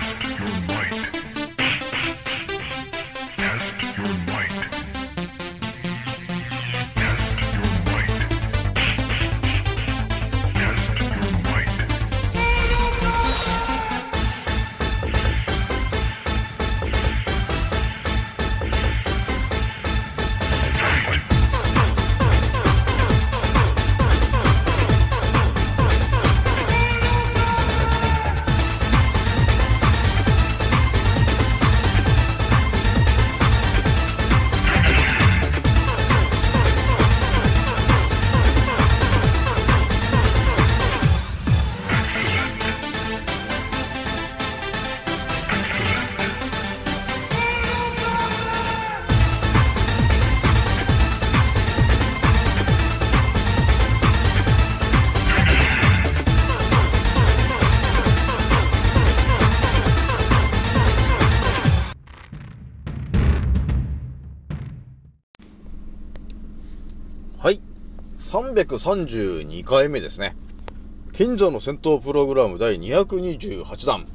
Test your might. 332回目ですね。賢者の戦闘プログラム第228弾。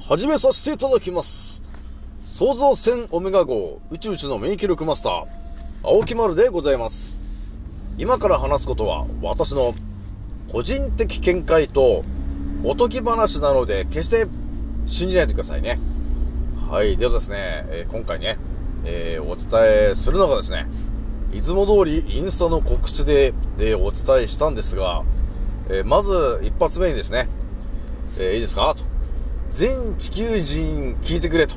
始めさせていただきます。創造戦オメガ号宇宙一の免疫力マスター、青木丸でございます。今から話すことは私の個人的見解とおとぎ話なので決して信じないでくださいね。はい。ではですね、えー今回ね、えーお伝えするのがですね、いつも通りインスタの告知で、えーお伝えしたんですが、えーまず一発目にですね、えーいいですか？と。全地球人聞いてくれと。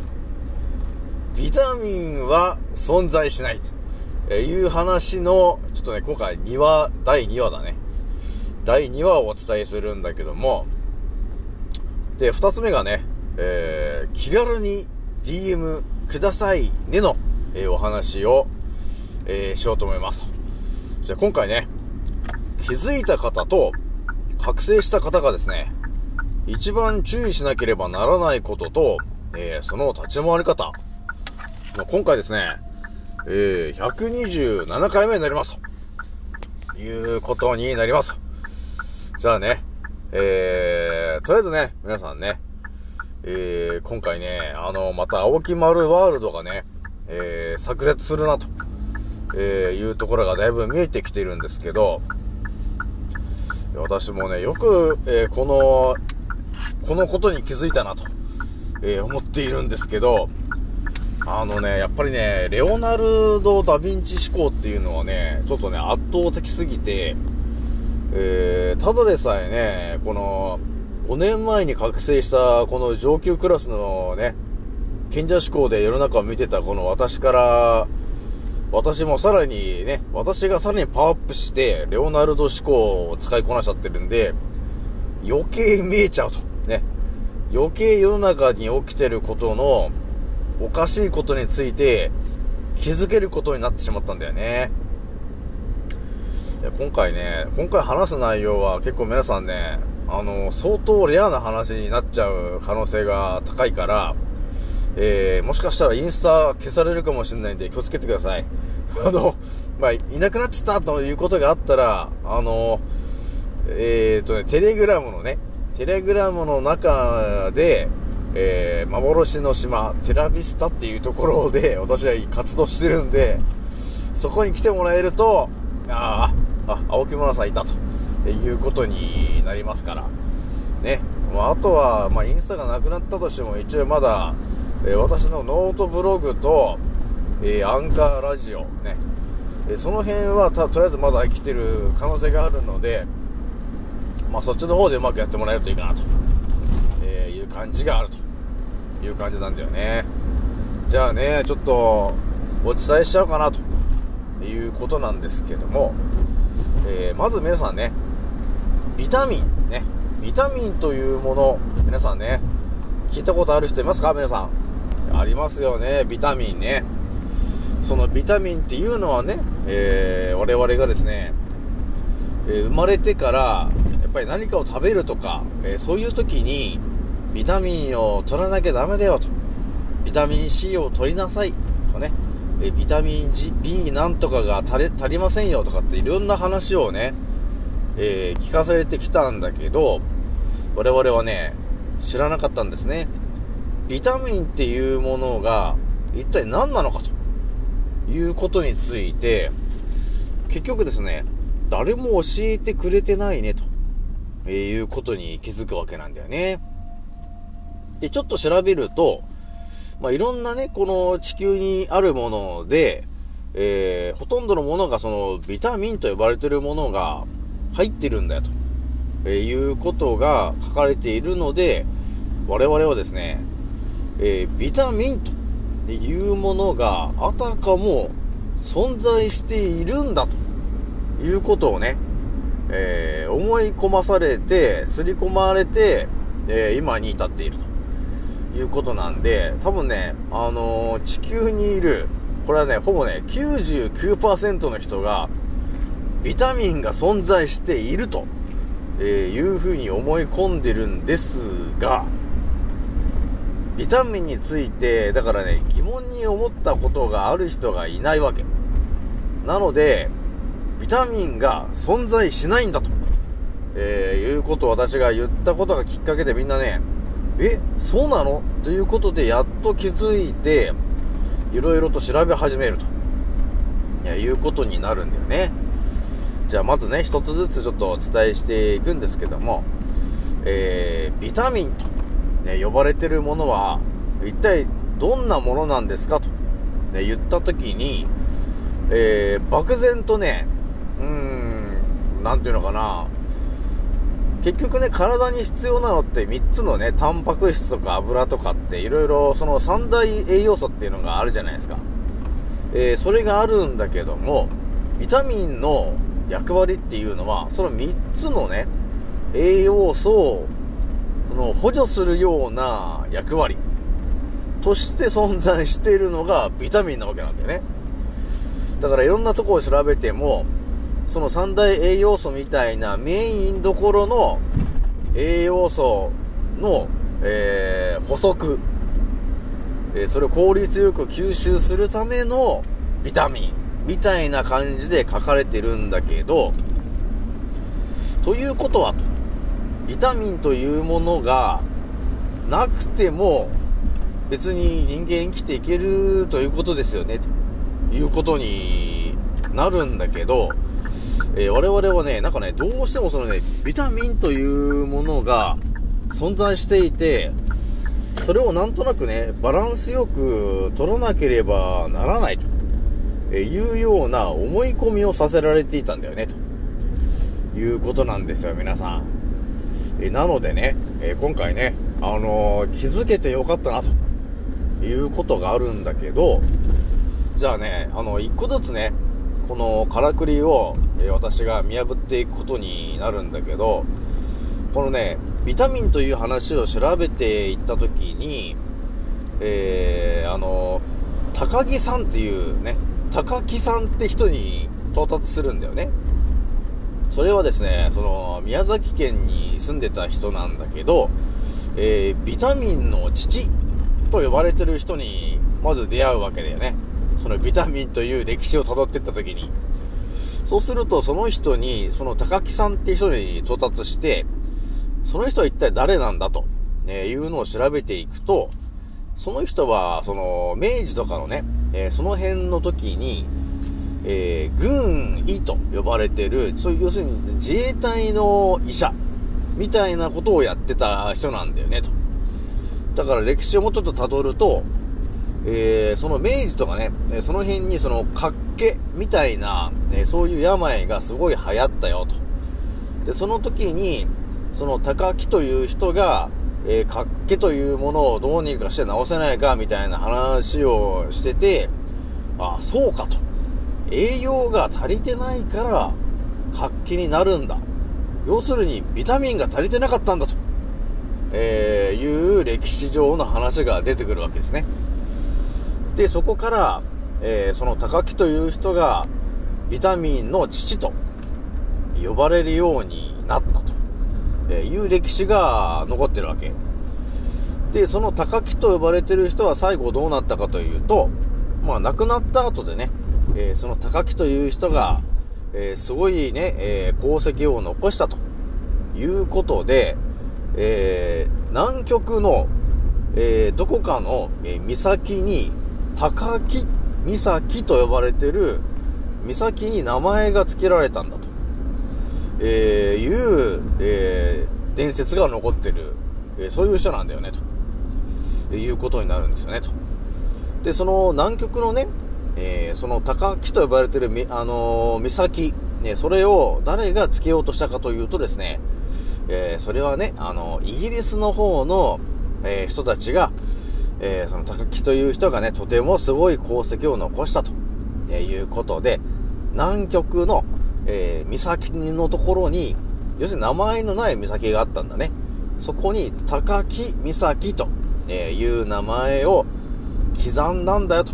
ビタミンは存在しないと。いう話の、ちょっとね、今回2話、第2話だね。第2話をお伝えするんだけども、で、2つ目がね、えー気軽に DM くださいねの、えーお話を、えーしようと思います。じゃあ今回ね、気づいた方と覚醒した方がですね、一番注意しなければならないことと、えーその立ち回り方。まあ今回ですね、えー127回目になりますと。いうことになります。じゃあね、えー、とりあえずね、皆さんね、えー、今回ね、あの、また青木丸ワールドがね、えー、炸裂するなと。えー、いうところがだいぶ見えてきてるんですけど、私もね、よく、えーこの、このことに気づいたなと、えー思っているんですけど、あのね、やっぱりね、レオナルド・ダ・ヴィンチ思考っていうのはね、ちょっとね、圧倒的すぎて、えー、ただでさえね、この、5年前に覚醒したこの上級クラスのね、賢者思考で世の中を見てたこの私から、私もさらにね、私がさらにパワーアップして、レオナルド思考を使いこなしちゃってるんで、余計見えちゃうと。ね。余計世の中に起きてることの、おかしいことについて、気づけることになってしまったんだよね。今回ね、今回話す内容は結構皆さんね、あの、相当レアな話になっちゃう可能性が高いから、えー、もしかしたらインスタ消されるかもしれないんで気をつけてください。あの、まあ、いなくなっちゃったということがあったら、あの、えーとね、テレグラムのね、テレグラムの中で、えー、幻の島、テラビスタっていうところで 私は活動してるんで、そこに来てもらえると、ああ、あ、青木村さんいたということになりますから。ね。まあ、あとは、まあ、インスタがなくなったとしても、一応まだ、え私のノートブログと、えアンカーラジオ、ね。えその辺はた、とりあえずまだ生きてる可能性があるので、まあ、そっちの方でうまくやってもらえるといいかなと、えいう感じがあるという感じなんだよね。じゃあね、ちょっと、お伝えしちゃおうかなということなんですけども、えーまず皆さんね、ビタミン、ね、ビタミンというもの、皆さんね、聞いたことある人いますか？皆さん。ありますよね、ビタミンね。そのビタミンっていうのはね、えー我々がですね、えー生まれてから、やっぱり何かを食べるとか、えーそういう時に、ビタミンを取らなきゃダメだよと。ビタミン C を取りなさい。とかね。えービタミン G、B なんとかが足り足りませんよとかっていろんな話をね、えー聞かされてきたんだけど、我々はね、知らなかったんですね。ビタミンっていうものが一体何なのかということについて、結局ですね、誰も教えてくれてないね、ということに気づくわけなんだよね。で、ちょっと調べると、まあ、いろんなね、この地球にあるもので、えー、ほとんどのものがそのビタミンと呼ばれてるものが入ってるんだよと、えー、いうことが書かれているので、我々はですね、えー、ビタミンというものがあたかも存在しているんだということをね、えー、思い込まされて、刷り込まれて、えー、今に至っているということなんで、多分ね、あの、地球にいる、これはね、ほぼね、99%の人が、ビタミンが存在していると、えいうふうに思い込んでるんですが、ビタミンについて、だからね、疑問に思ったことがある人がいないわけ。なので、ビタミンが存在しないんだと、えー、いうことを私が言ったことがきっかけでみんなね、え、そうなの？ということでやっと気づいて、いろいろと調べ始めると、いや、いうことになるんだよね。じゃあまずね、一つずつちょっとお伝えしていくんですけども、えー、ビタミンと、ね、呼ばれてるものは、一体どんなものなんですか？と、ね、言ったときに、えー、漠然とね、うーん、なんていうのかな、結局ね、体に必要なのって3つのね、タンパク質とか油とかっていろいろその三大栄養素っていうのがあるじゃないですか。えー、それがあるんだけども、ビタミンの役割っていうのは、その3つのね、栄養素を、の補助するような役割。として存在しているのがビタミンなわけなんだよね。だからいろんなとこを調べても、その三大栄養素みたいなメインどころの栄養素の、えー、補足、えー、それを効率よく吸収するためのビタミンみたいな感じで書かれてるんだけど、ということはと、ビタミンというものがなくても別に人間生きていけるということですよね、ということになるんだけど、えー、我々はね、なんかね、どうしてもそのね、ビタミンというものが存在していて、それをなんとなくね、バランスよく取らなければならないというような思い込みをさせられていたんだよね、ということなんですよ、皆さん。えなのでね、え今回ね、あの、気づけてよかったな、ということがあるんだけど、じゃあね、あの、一個ずつね、このからくりを、え私が見破っていくことになるんだけど、このね、ビタミンという話を調べていったときに、えー、あの、高木さんっていうね、高木さんって人に到達するんだよね。それはですね、その、宮崎県に住んでた人なんだけど、えー、ビタミンの父と呼ばれてる人に、まず出会うわけだよね。そのビタミンという歴史を辿っていった時に。そうすると、その人に、その高木さんっていう人に到達して、その人は一体誰なんだと、えいうのを調べていくと、その人は、その、明治とかのね、えー、その辺の時に、えー、軍医と呼ばれてる、そういう、要するに自衛隊の医者、みたいなことをやってた人なんだよね、と。だから歴史をもうちょっと辿ると、えー、その明治とかね、その辺にその活気みたいな、えそういう病がすごい流行ったよと。で、その時に、その高木という人が、えー、活気というものをどうにかして治せないかみたいな話をしてて、あ、そうかと。栄養が足りてないから活気になるんだ。要するにビタミンが足りてなかったんだと、えー、いう歴史上の話が出てくるわけですね。で、そこから、えー、その高木という人が、ビタミンの父と呼ばれるようになったと、えいう歴史が残ってるわけ。で、その高木と呼ばれてる人は最後どうなったかというと、まあ亡くなった後でね、えー、その高木という人が、えー、すごいね、えー、功績を残したということで、え南極のえどこかの、え岬に、高木岬と呼ばれてる岬に名前が付けられたんだと、えいう、え伝説が残ってる、えそういう人なんだよね、ということになるんですよね、と。で、その南極のね、えーその高木と呼ばれてる、あのー岬、ね、それを誰が付けようとしたかというとですね、えーそれはね、あのイギリスの方の、えー人たちが、えーその高木という人がね、とてもすごい功績を残したと、えーいうことで、南極の、えー岬のところに、要するに名前のない岬があったんだね。そこに、高木岬と、えーいう名前を刻んだんだよと、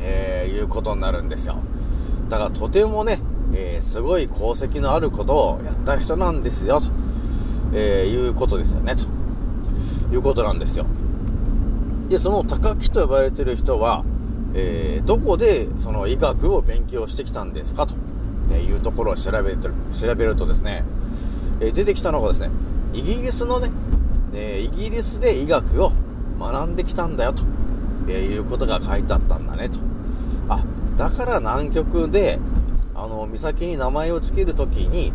えーいうことになるんですよ。だからとてもね、えーすごい功績のあることをやった人なんですよ、と、えーいうことですよね、ということなんですよ。で、その高木と呼ばれてる人は、えーどこでその医学を勉強してきたんですかと、えいうところを調べてる調べるとですね、え出てきたのがですね、イギリスのね、えイギリスで医学を学んできたんだよと、えいうことが書いてあったんだねと。だから南極で、あの、岬に名前を付けるときに、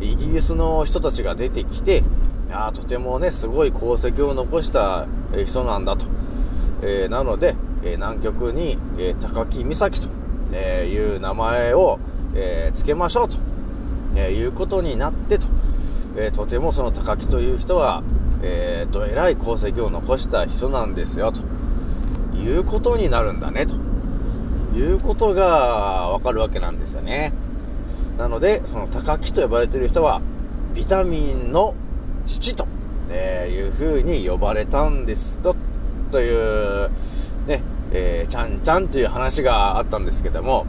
イギリスの人たちが出てきて、あーとてもね、すごい功績を残した人なんだと。えーなので、えー南極に、えー高木岬と、えいう名前を、えー付けましょうと、えいうことになってと、えとてもその高木という人は、えー、どえらい功績を残した人なんですよと。いうことになるんだねと。いうことがわかるわけなんですよね。なので、その高木と呼ばれてる人は、ビタミンの父と、えーいう風に呼ばれたんですと、という、ね、えーちゃんちゃんという話があったんですけども、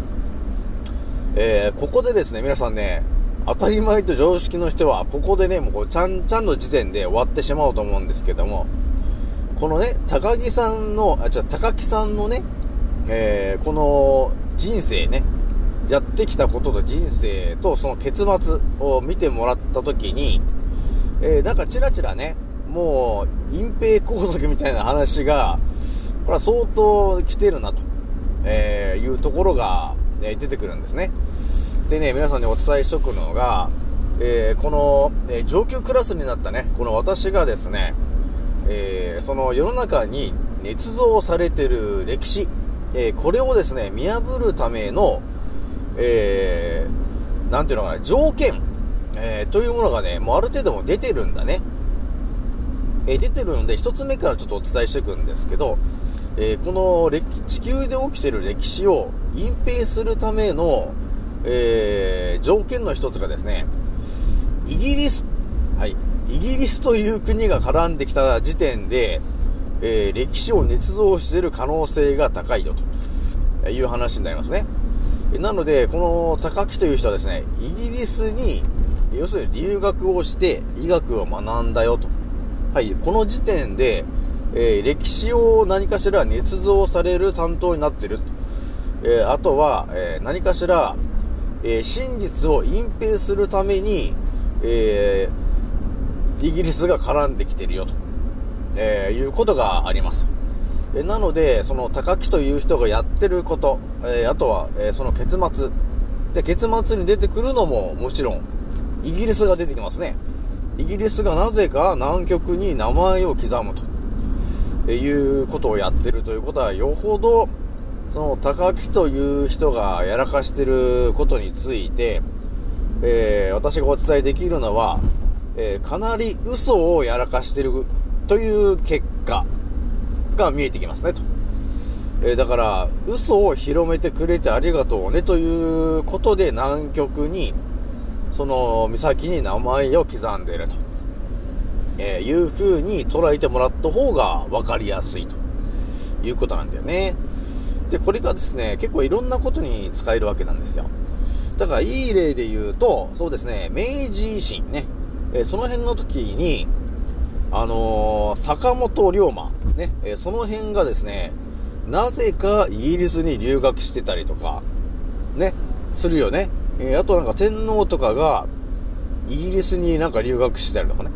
えーここでですね、皆さんね、当たり前と常識の人は、ここでね、もうこう、ちゃんちゃんの時点で終わってしまうと思うんですけども、このね、高木さんの、あ、じゃ高木さんのね、えーこの人生ね、やってきたことと人生とその結末を見てもらったときに、えーなんかチラチラね、もう隠蔽工作みたいな話が、これは相当来てるなと、えーいうところが、え出てくるんですね。でね、皆さんにお伝えしとくのが、えーこの、えー上級クラスになったね、この私がですね、えーその世の中に捏造されてる歴史、えーこれをですね、見破るための、えーなんていうのかな、条件、えーというものがね、もうある程度も出てるんだね。えー出てるので、一つ目からちょっとお伝えしていくんですけど、えーこの歴地球で起きてる歴史を隠蔽するための、えー条件の一つがですね、イギリス、はい、イギリスという国が絡んできた時点で、えー歴史を捏造している可能性が高いよという話になりますね。なので、この高木という人はですね、イギリスに、要するに留学をして医学を学んだよと。はい、この時点で、えー歴史を何かしら捏造される担当になっている。えーあとは、えー何かしら、え真実を隠蔽するために、えイギリスが絡んできてるよと、えーいうことがあります。えなので、その高木という人がやってること、えーあとは、えーその結末。で、結末に出てくるのももちろん、イギリスが出てきますね。イギリスがなぜか南極に名前を刻むと、えいうことをやってるということは、よほど、その高木という人がやらかしてることについて、えー私がお伝えできるのは、えかなり嘘をやらかしてるという結果が見えてきますね、と。えーだから、嘘を広めてくれてありがとうね、ということで南極に、その岬に名前を刻んでいると、えーいう風に捉えてもらった方が分かりやすいということなんだよね。で、これがですね、結構いろんなことに使えるわけなんですよ。だから、いい例で言うと、そうですね、明治維新ね、えーその辺の時に、あのー坂本龍馬、ね、えーその辺がですね、なぜかイギリスに留学してたりとか、ね、するよね。えーあとなんか天皇とかが、イギリスになんか留学してたりとかね、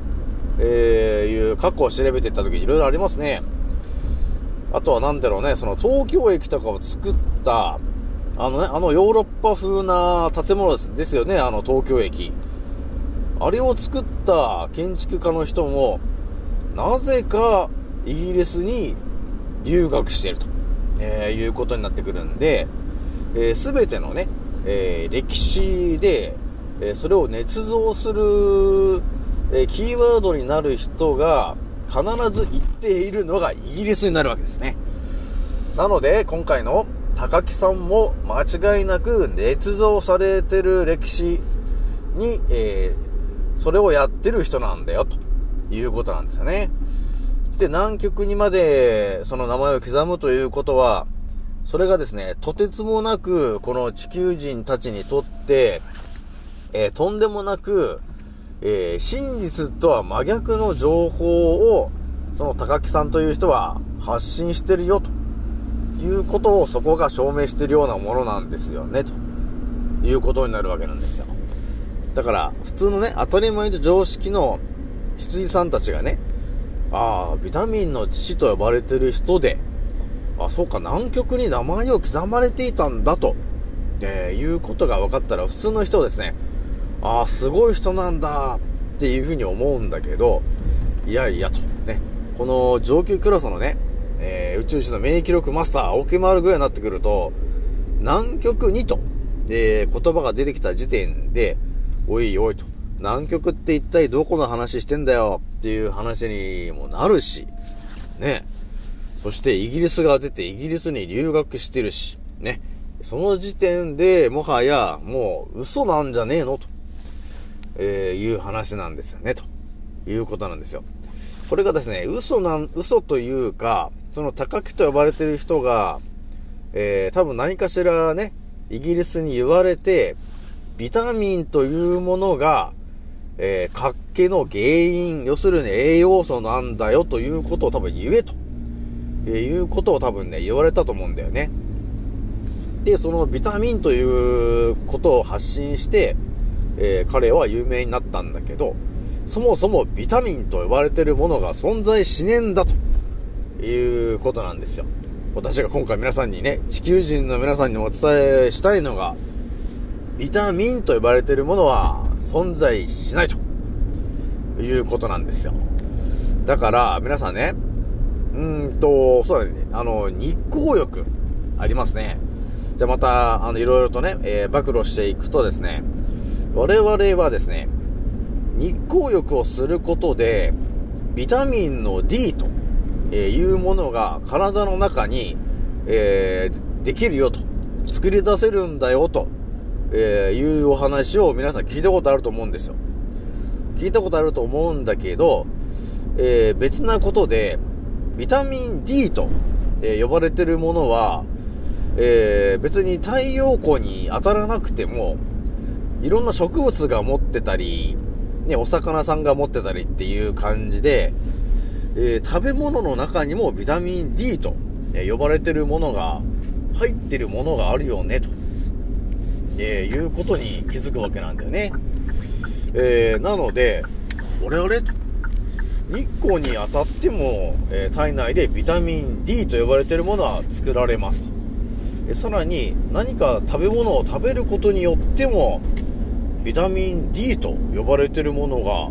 え、いう過去を調べてった時にいろいろありますね。あとはなんだろうね、その東京駅とかを作った、あのね、あのヨーロッパ風な建物ですですよね、あの東京駅。あれを作った建築家の人も、なぜかイギリスに留学していると、えーいうことになってくるんで、す、えー、べ、てのね、えー歴史で、えそれを捏造する、えキーワードになる人が必ず言っているのがイギリスになるわけですね。なので、今回の高木さんも間違いなく捏造されてる歴史に、えそれをやってる人なんだよ、ということなんですよね。で、南極にまでその名前を刻むということは、それがですね、とてつもなく、この地球人たちにとって、えーとんでもなく、えー真実とは真逆の情報を、その高木さんという人は発信してるよ、ということをそこが証明してるようなものなんですよね、ということになるわけなんですよ。だから、普通のね、当たり前と常識の羊さんたちがね、ああ、ビタミンの父と呼ばれてる人で、あ、そうか、南極に名前を刻まれていたんだと、えーいうことが分かったら、普通の人はですね、ああ、すごい人なんだっていうふうに思うんだけど、いやいやと、ね、この上級クラスのね、えー宇宙人の免疫力マスター、青木丸ぐらいになってくると、南極にと、で、言葉が出てきた時点で、おいおいと、南極って一体どこの話してんだよ？っていう話にもなるし、ね。そしてイギリスが出てイギリスに留学してるし、ね。その時点でもはやもう嘘なんじゃねえの？と、えーいう話なんですよね、と。いうことなんですよ。これがですね、嘘なん、嘘というか、その高木と呼ばれてる人が、えー多分何かしらね、イギリスに言われて、ビタミンというものが、えー、活気の原因、要するに栄養素なんだよということを多分言えと、えーいうことを多分ね、言われたと思うんだよね。で、そのビタミンということを発信して、えー彼は有名になったんだけど、そもそもビタミンと呼ばれてるものが存在しねえんだということなんですよ。私が今回皆さんにね、地球人の皆さんにお伝えしたいのが、ビタミンと呼ばれているものは存在しないということなんですよ。だから、皆さんね、うんと、そうだね、あの、日光浴、ありますね。じゃあまた、あの、いろいろとね、えー暴露していくとですね、我々はですね、日光浴をすることで、ビタミンの D と、いうものが体の中に、えーできるよと、作り出せるんだよと、えーいうお話を皆さん聞いたことあると思うんですよ。聞いたことあると思うんだけど、えー別なことで、ビタミン D と、えー呼ばれてるものは、えー別に太陽光に当たらなくても、いろんな植物が持ってたり、ね、お魚さんが持ってたりっていう感じで、えー食べ物の中にもビタミン D と、え呼ばれてるものが入ってるものがあるよね、と、えーいうことに気づくわけなんだよね。えーなので、俺あれと、日光に当たっても、えー体内でビタミン D と呼ばれてるものは作られますと。えさらに何か食べ物を食べることによっても、ビタミン D と呼ばれてるものが、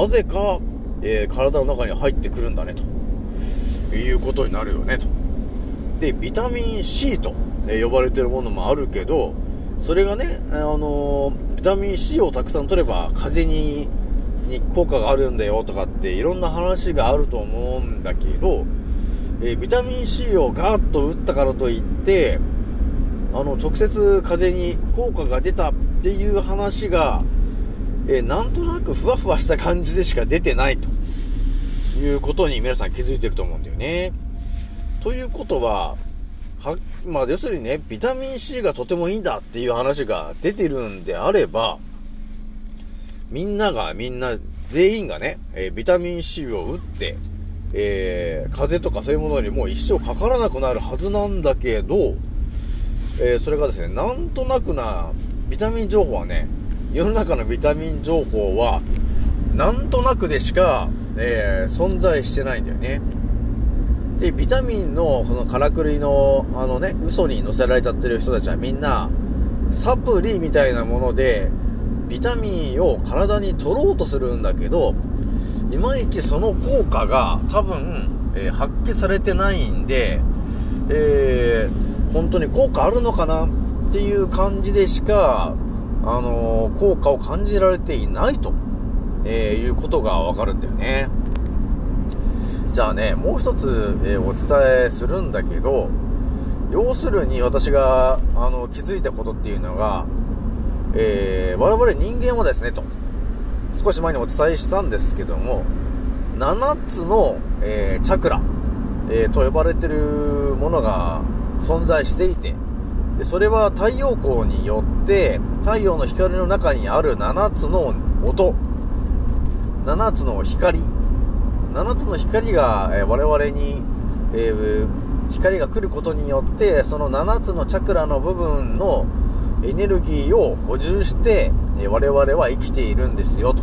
なぜか、えー体の中に入ってくるんだね、ということになるよね、と。で、ビタミン C と、えー呼ばれてるものもあるけど、それがね、あのービタミン C をたくさん取れば、風邪に、に効果があるんだよとかっていろんな話があると思うんだけど、えービタミン C をガーッと打ったからといって、あの、直接風邪に効果が出たっていう話が、えーなんとなくふわふわした感じでしか出てないということに皆さん気づいてると思うんだよね。ということは、はっ、まあ、要するにね、ビタミン C がとてもいいんだっていう話が出てるんであれば、みんながみんな、全員がね、えービタミン C を打って、えー風邪とかそういうものにもう一生かからなくなるはずなんだけど、えーそれがですね、なんとなくな、ビタミン情報はね、世の中のビタミン情報は、なんとなくでしか、えー存在してないんだよね。で、ビタミンの、このからくりの、あのね、嘘に乗せられちゃってる人たちはみんな、サプリみたいなもので、ビタミンを体に取ろうとするんだけど、いまいちその効果が多分、えー発揮されてないんで、えー本当に効果あるのかなっていう感じでしか、あのー効果を感じられていないと、えーいうことがわかるんだよね。じゃあね、もう一つ、えーお伝えするんだけど、要するに私が、あの、気づいたことっていうのが、えー我々人間はですね、と、少し前にお伝えしたんですけども、7つの、えーチャクラ、えーと呼ばれてるものが存在していて、でそれは太陽光によって、太陽の光の中にある7つの音、7つの光、7つの光が、えー我々に、え光が来ることによって、その7つのチャクラの部分のエネルギーを補充して、えー我々は生きているんですよと。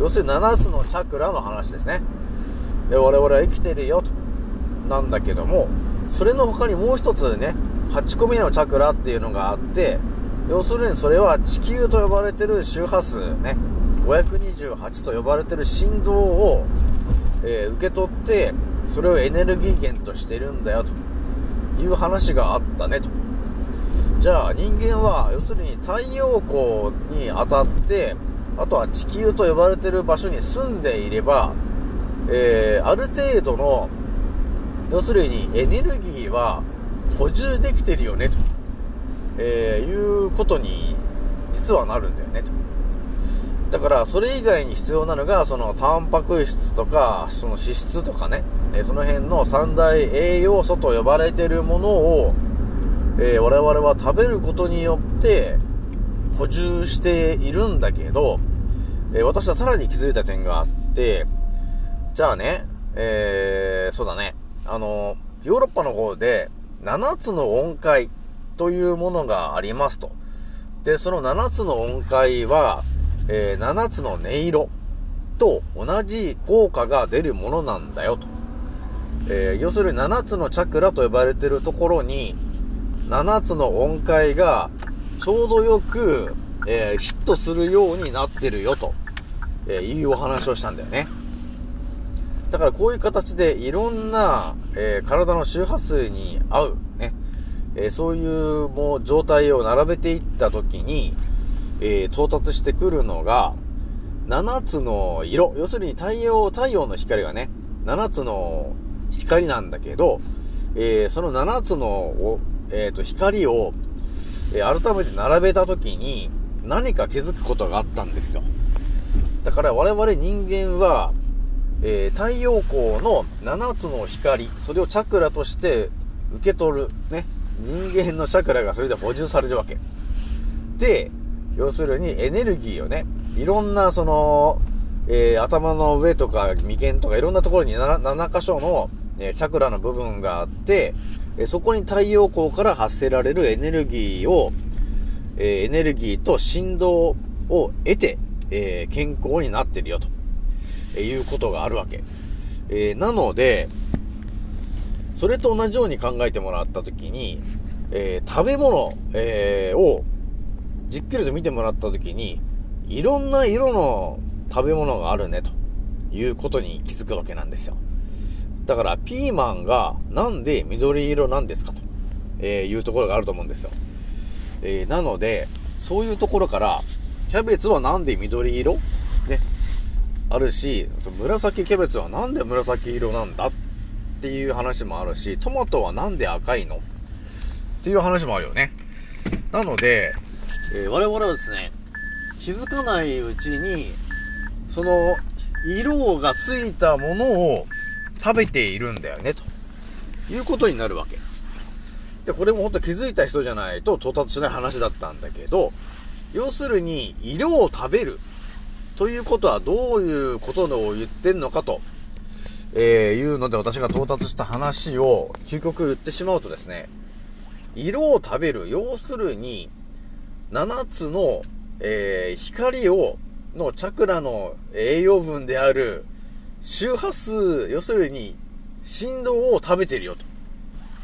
要するに7つのチャクラの話ですね。で我々は生きてるよと。なんだけども、それの他にもう一つね、8個目のチャクラっていうのがあって、要するにそれは地球と呼ばれてる周波数ね、528と呼ばれてる振動を、えー受け取って、それをエネルギー源としてるんだよという話があったねと。じゃあ人間は要するに太陽光に当たって、あとは地球と呼ばれてる場所に住んでいれば、えーある程度の、要するにエネルギーは補充できてるよねと、えーいうことに実はなるんだよねと。だから、それ以外に必要なのが、その、タンパク質とか、その脂質とかね、えーその辺の三大栄養素と呼ばれてるものを、えー我々は食べることによって、補充しているんだけど、えー私はさらに気づいた点があって、じゃあね、えーそうだね、あの、ヨーロッパの方で、7つの音階というものがありますと。で、その7つの音階は、えー7つの音色と同じ効果が出るものなんだよと。えー要するに7つのチャクラと呼ばれてるところに、7つの音階がちょうどよく、えーヒットするようになってるよと、えーいうお話をしたんだよね。だからこういう形でいろんな、えー体の周波数に合う、ね、えーそういうもう状態を並べていったときに、えー到達してくるのが、7つの色。要するに太陽、太陽の光がね、7つの光なんだけど、えーその7つのお、えーと光を、え改めて並べたときに何か気づくことがあったんですよ。だから我々人間は、えー太陽光の7つの光、それをチャクラとして受け取る、ね。人間のチャクラがそれで補充されるわけ。で、要するにエネルギーをね、いろんなその、えー頭の上とか眉間とかいろんなところに 7, 7箇所の、えーチャクラの部分があって、えーそこに太陽光から発せられるエネルギーを、えーエネルギーと振動を得て、えー健康になってるよと、えーいうことがあるわけ。えーなので、それと同じように考えてもらったときに、えー食べ物、えーをじっくりと見てもらったときに、いろんな色の食べ物があるね、ということに気づくわけなんですよ。だから、ピーマンがなんで緑色なんですかと、えいうところがあると思うんですよ。えーなので、そういうところから、キャベツはなんで緑色？ね、あるし、紫キャベツはなんで紫色なんだ？っていう話もあるし、トマトはなんで赤いの？っていう話もあるよね。なので、えー我々はですね、気づかないうちに、その、色がついたものを食べているんだよね、と。いうことになるわけ。で、これも本当気づいた人じゃないと到達しない話だったんだけど、要するに、色を食べる。ということはどういうことを言ってんのかと、えーいうので私が到達した話を究極言ってしまうとですね、色を食べる、要するに、7つの、えー光をのチャクラの栄養分である周波数、要するに振動を食べてるよ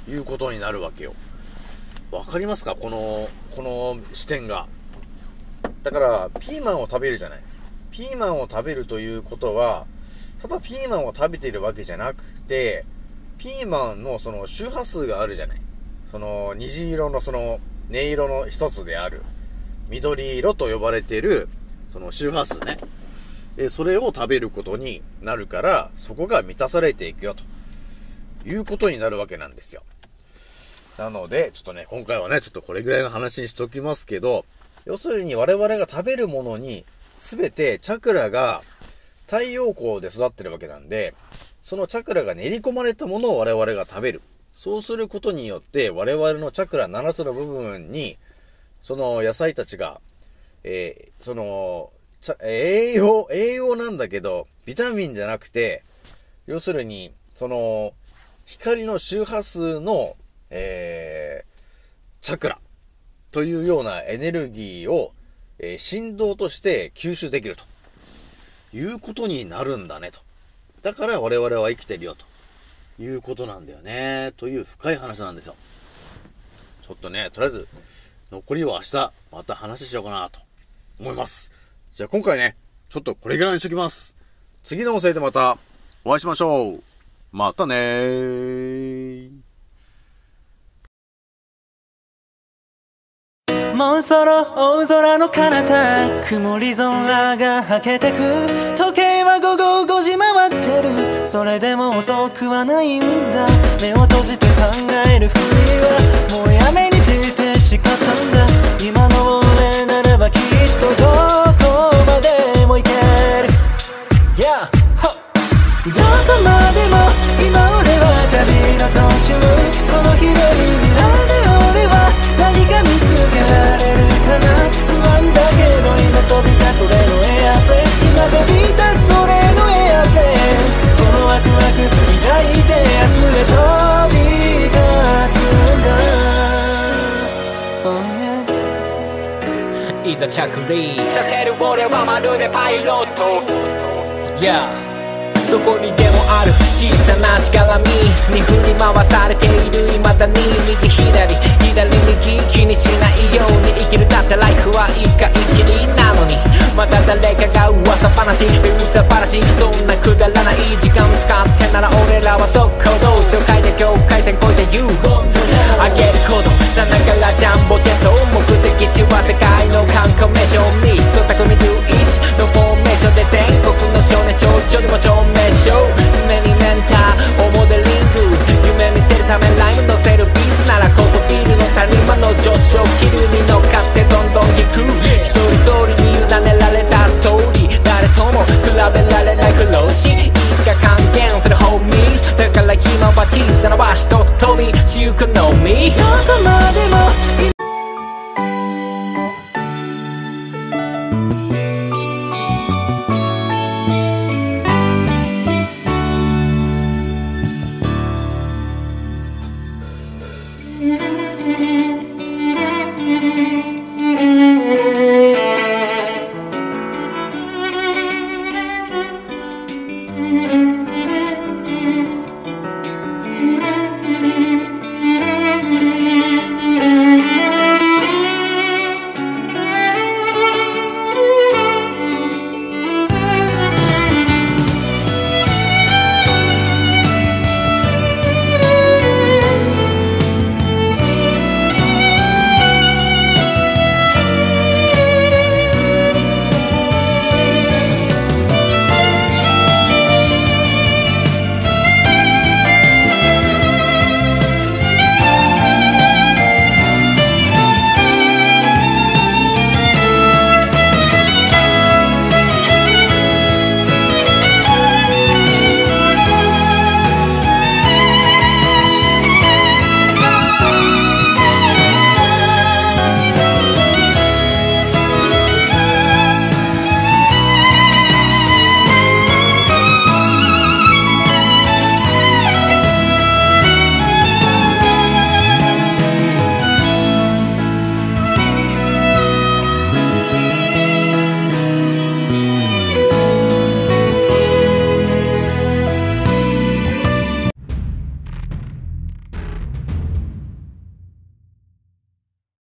ということになるわけよ。わかりますか？この、この視点が。だから、ピーマンを食べるじゃない。ピーマンを食べるということは、ただピーマンを食べているわけじゃなくて、ピーマンのその周波数があるじゃない。その虹色のその音色の一つである、緑色と呼ばれている、その周波数ね。えそれを食べることになるから、そこが満たされていくよと。いうことになるわけなんですよ。なので、ちょっとね、今回はね、ちょっとこれぐらいの話にしときますけど、要するに我々が食べるものに、すべてチャクラが太陽光で育ってるわけなんで、そのチャクラが練り込まれたものを我々が食べる。そうすることによって、我々のチャクラ7つの部分に、その野菜たちが、えーその、栄養、栄養なんだけど、ビタミンじゃなくて、要するに、その、光の周波数の、えー、チャクラというようなエネルギーを、えー振動として吸収できるということになるんだねと。だから我々は生きてるよということなんだよね。という深い話なんですよ。ちょっとね、とりあえず、残りは明日、また話しようかなと思います。じゃあ今回ね、ちょっとこれぐらいにしときます。次の音声でまたお会いしましょう。またねー。もうそろ大空の彼方曇り空がはけてく時計は午後5時回ってるそれでも遅くはないんだ目を閉じて考えるふりはもうして誓ったんだ。今の俺ならばきっとどこまでも行ける。Yeah! どこまでも今俺は旅の途中。この広い未来で俺は何か見つけられるかな。不安だけど今飛び立つ俺のエアプレイ今飛び立つ着陸させる俺はまるでパイロット Yeah どこにでもある。小さなしがらみに振り回されている未だに右左。左右気にしないように生きる。だってライフは一回きりなのに。また誰かが噂話噂話そんなくだらない時間使ってなら俺らは速攻動紹介で境界線越えて You あげること。さながらジャンボジェット目的地は世界の観光名所ミスト匠ルイチのフォーメーションで全国の少年少女にも証明。書常にメンターをモデリング夢見せるためライム乗せるビーズならこそビールの谷間の上昇気流に乗っかってどんどん行く